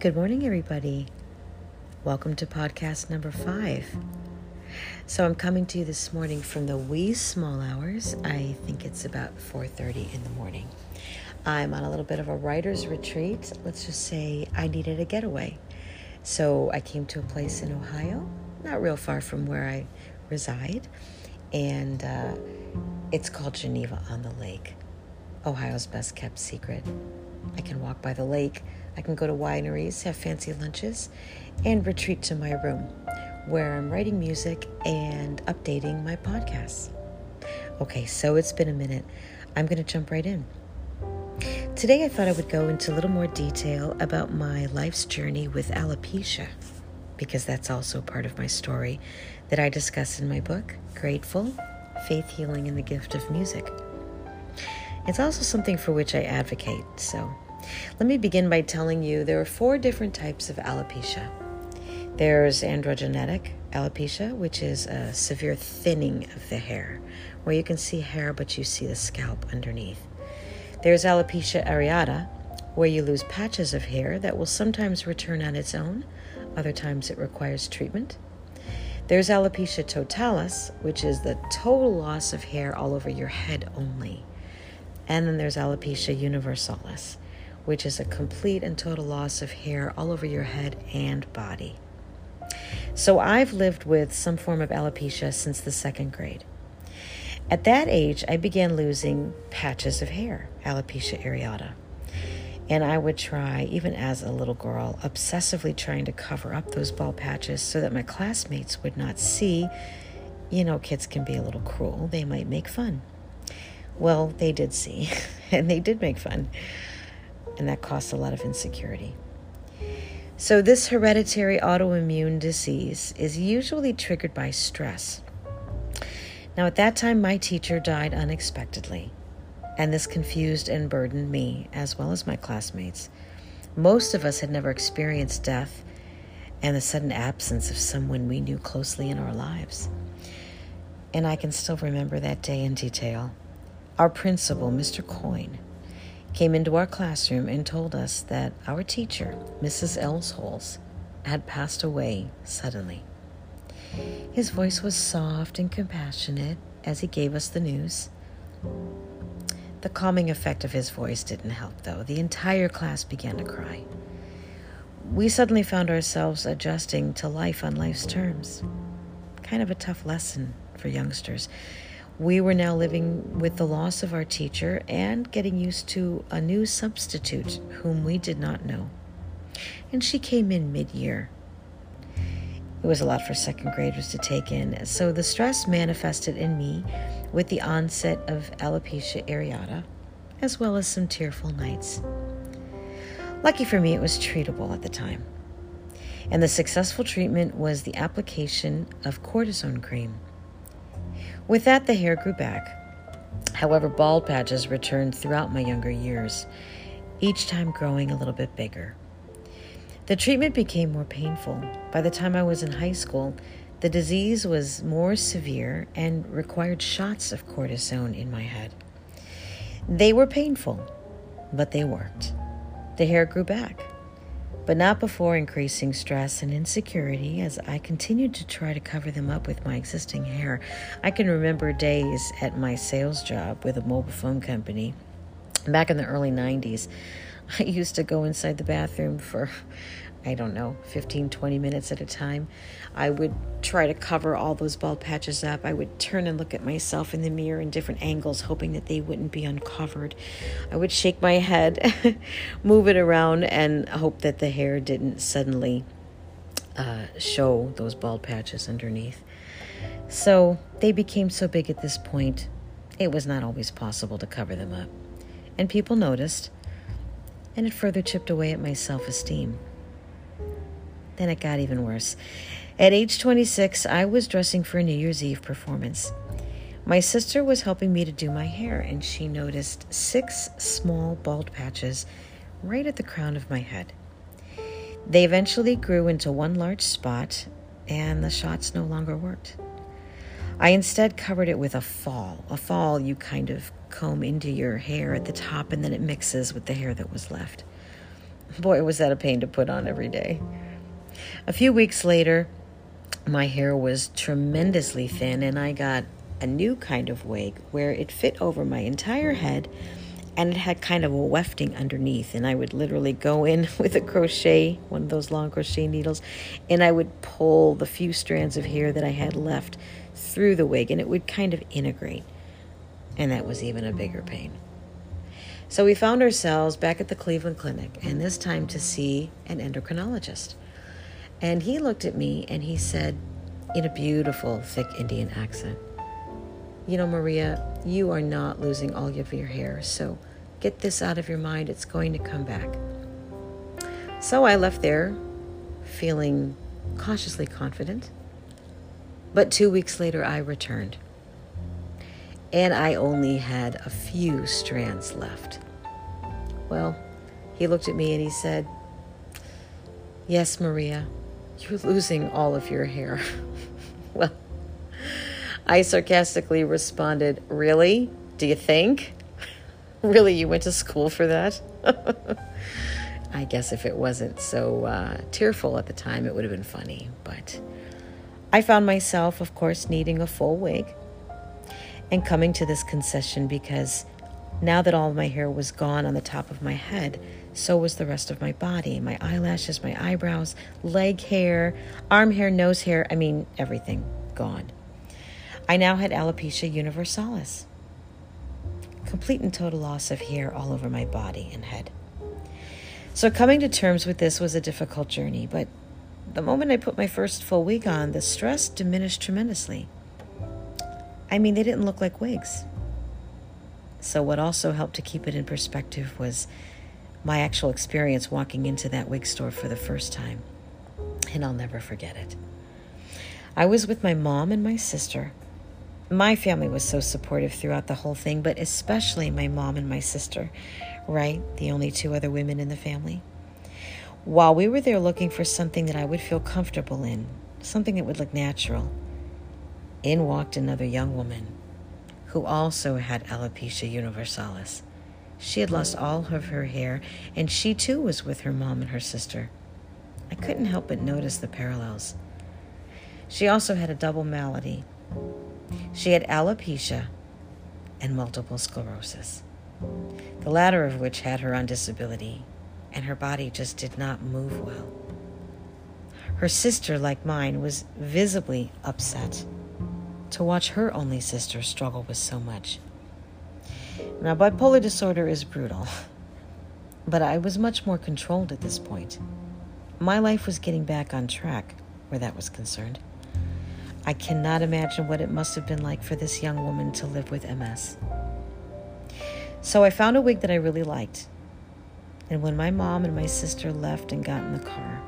Good morning, everybody. Welcome to podcast number five. So I'm coming to you this morning from the wee small hours. I think it's about 4:30 in the morning. I'm on a little bit of a writer's retreat. Let's just say I needed a getaway. So I came to a place in Ohio, not real far from where I reside, and uh, it's called Geneva on the Lake, Ohio's best kept secret. I can walk by the lake I can go to wineries, have fancy lunches, and retreat to my room where I'm writing music and updating my podcasts. Okay, so it's been a minute. I'm going to jump right in. Today, I thought I would go into a little more detail about my life's journey with alopecia, because that's also part of my story that I discuss in my book, Grateful Faith, Healing, and the Gift of Music. It's also something for which I advocate, so let me begin by telling you there are four different types of alopecia. There's androgenetic alopecia, which is a severe thinning of the hair, where you can see hair but you see the scalp underneath. There's alopecia areata, where you lose patches of hair that will sometimes return on its own, other times it requires treatment. There's alopecia totalis, which is the total loss of hair all over your head only. And then there's alopecia universalis, which is a complete and total loss of hair all over your head and body. So I've lived with some form of alopecia since the second grade. At that age, I began losing patches of hair, alopecia areata. And I would try, even as a little girl, obsessively trying to cover up those bald patches so that my classmates would not see. You know, kids can be a little cruel, they might make fun. Well, they did see, and they did make fun and that costs a lot of insecurity. So, this hereditary autoimmune disease is usually triggered by stress. Now, at that time, my teacher died unexpectedly, and this confused and burdened me as well as my classmates. Most of us had never experienced death and the sudden absence of someone we knew closely in our lives. And I can still remember that day in detail. Our principal, Mr. Coyne, came into our classroom and told us that our teacher, Mrs. Elsholz, had passed away suddenly. His voice was soft and compassionate as he gave us the news. The calming effect of his voice didn't help, though. The entire class began to cry. We suddenly found ourselves adjusting to life on life's terms. Kind of a tough lesson for youngsters. We were now living with the loss of our teacher and getting used to a new substitute whom we did not know. And she came in mid year. It was a lot for second graders to take in, so the stress manifested in me with the onset of alopecia areata, as well as some tearful nights. Lucky for me, it was treatable at the time. And the successful treatment was the application of cortisone cream. With that, the hair grew back. However, bald patches returned throughout my younger years, each time growing a little bit bigger. The treatment became more painful. By the time I was in high school, the disease was more severe and required shots of cortisone in my head. They were painful, but they worked. The hair grew back but not before increasing stress and insecurity as I continued to try to cover them up with my existing hair. I can remember days at my sales job with a mobile phone company back in the early 90s. I used to go inside the bathroom for I don't know, 15, 20 minutes at a time. I would try to cover all those bald patches up. I would turn and look at myself in the mirror in different angles, hoping that they wouldn't be uncovered. I would shake my head, move it around, and hope that the hair didn't suddenly uh, show those bald patches underneath. So they became so big at this point, it was not always possible to cover them up. And people noticed, and it further chipped away at my self esteem. Then it got even worse. At age 26, I was dressing for a New Year's Eve performance. My sister was helping me to do my hair, and she noticed six small bald patches right at the crown of my head. They eventually grew into one large spot, and the shots no longer worked. I instead covered it with a fall. A fall you kind of comb into your hair at the top, and then it mixes with the hair that was left. Boy, was that a pain to put on every day. A few weeks later, my hair was tremendously thin, and I got a new kind of wig where it fit over my entire head and it had kind of a wefting underneath. And I would literally go in with a crochet, one of those long crochet needles, and I would pull the few strands of hair that I had left through the wig, and it would kind of integrate. And that was even a bigger pain. So we found ourselves back at the Cleveland Clinic, and this time to see an endocrinologist. And he looked at me and he said, in a beautiful, thick Indian accent, You know, Maria, you are not losing all of your hair, so Get this out of your mind, it's going to come back. So I left there feeling cautiously confident. But two weeks later, I returned. And I only had a few strands left. Well, he looked at me and he said, Yes, Maria, you're losing all of your hair. well, I sarcastically responded, Really? Do you think? really, you went to school for that? I guess if it wasn't so uh, tearful at the time, it would have been funny. But I found myself, of course, needing a full wig and coming to this concession because now that all my hair was gone on the top of my head, so was the rest of my body my eyelashes, my eyebrows, leg hair, arm hair, nose hair I mean, everything gone. I now had alopecia universalis complete and total loss of hair all over my body and head. So, coming to terms with this was a difficult journey, but the moment I put my first full wig on, the stress diminished tremendously. I mean, they didn't look like wigs. So, what also helped to keep it in perspective was my actual experience walking into that wig store for the first time. And I'll never forget it. I was with my mom and my sister my family was so supportive throughout the whole thing, but especially my mom and my sister, right? The only two other women in the family. While we were there looking for something that I would feel comfortable in, something that would look natural, in walked another young woman who also had alopecia universalis. She had lost all of her hair, and she too was with her mom and her sister. I couldn't help but notice the parallels. She also had a double malady she had alopecia and multiple sclerosis, the latter of which had her on disability, and her body just did not move well. Her sister, like mine, was visibly upset to watch her only sister struggle with so much. Now, bipolar disorder is brutal, but I was much more controlled at this point. My life was getting back on track where that was concerned. I cannot imagine what it must have been like for this young woman to live with MS. So I found a wig that I really liked. And when my mom and my sister left and got in the car,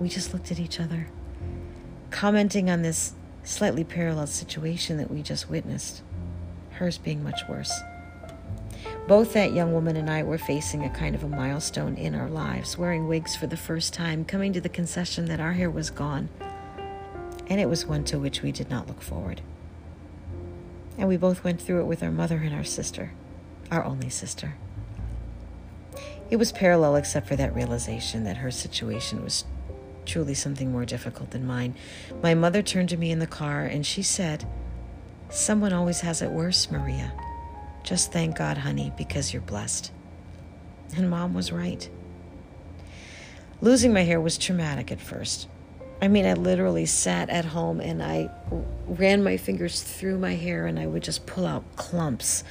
we just looked at each other, commenting on this slightly parallel situation that we just witnessed, hers being much worse. Both that young woman and I were facing a kind of a milestone in our lives, wearing wigs for the first time, coming to the concession that our hair was gone and it was one to which we did not look forward. And we both went through it with our mother and our sister, our only sister. It was parallel except for that realization that her situation was truly something more difficult than mine. My mother turned to me in the car and she said, Someone always has it worse, Maria. Just thank God, honey, because you're blessed. And mom was right. Losing my hair was traumatic at first. I mean, I literally sat at home and I ran my fingers through my hair and I would just pull out clumps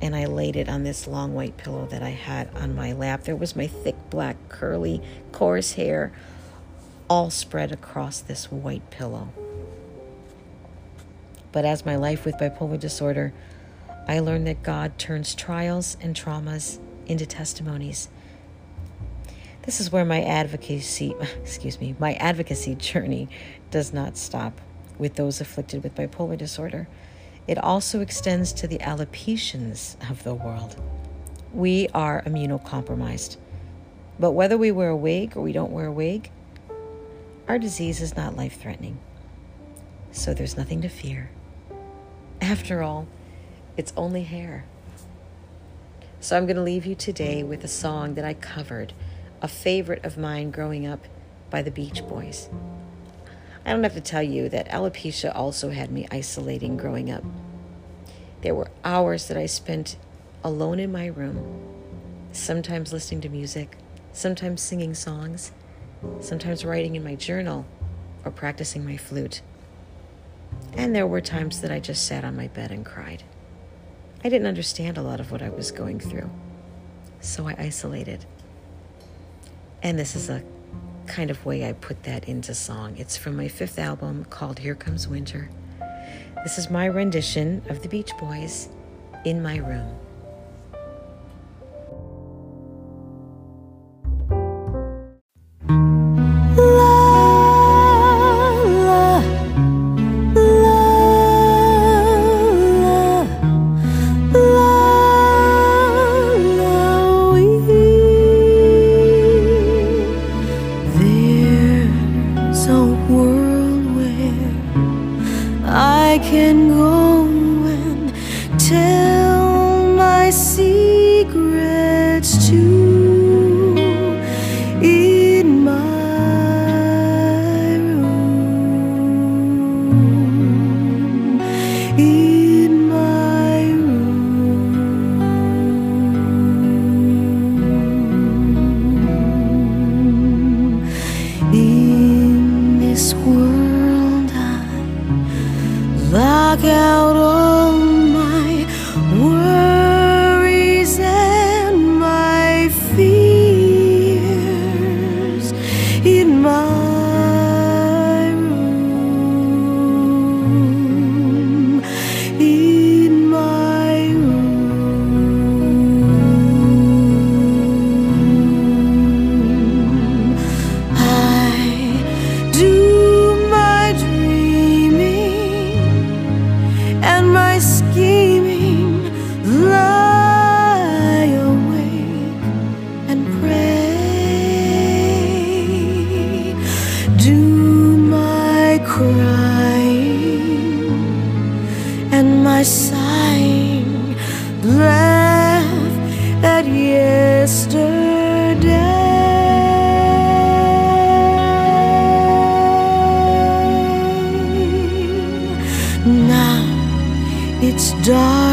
and I laid it on this long white pillow that I had on my lap. There was my thick, black, curly, coarse hair all spread across this white pillow. But as my life with bipolar disorder, I learned that God turns trials and traumas into testimonies this is where my advocacy, excuse me, my advocacy journey does not stop with those afflicted with bipolar disorder. It also extends to the alopecians of the world. We are immunocompromised. But whether we wear a wig or we don't wear a wig, our disease is not life threatening. So there's nothing to fear. After all, it's only hair. So I'm going to leave you today with a song that I covered a favorite of mine growing up by the Beach Boys. I don't have to tell you that alopecia also had me isolating growing up. There were hours that I spent alone in my room, sometimes listening to music, sometimes singing songs, sometimes writing in my journal or practicing my flute. And there were times that I just sat on my bed and cried. I didn't understand a lot of what I was going through, so I isolated. And this is a kind of way I put that into song. It's from my fifth album called Here Comes Winter. This is my rendition of the Beach Boys in my room. It's dark.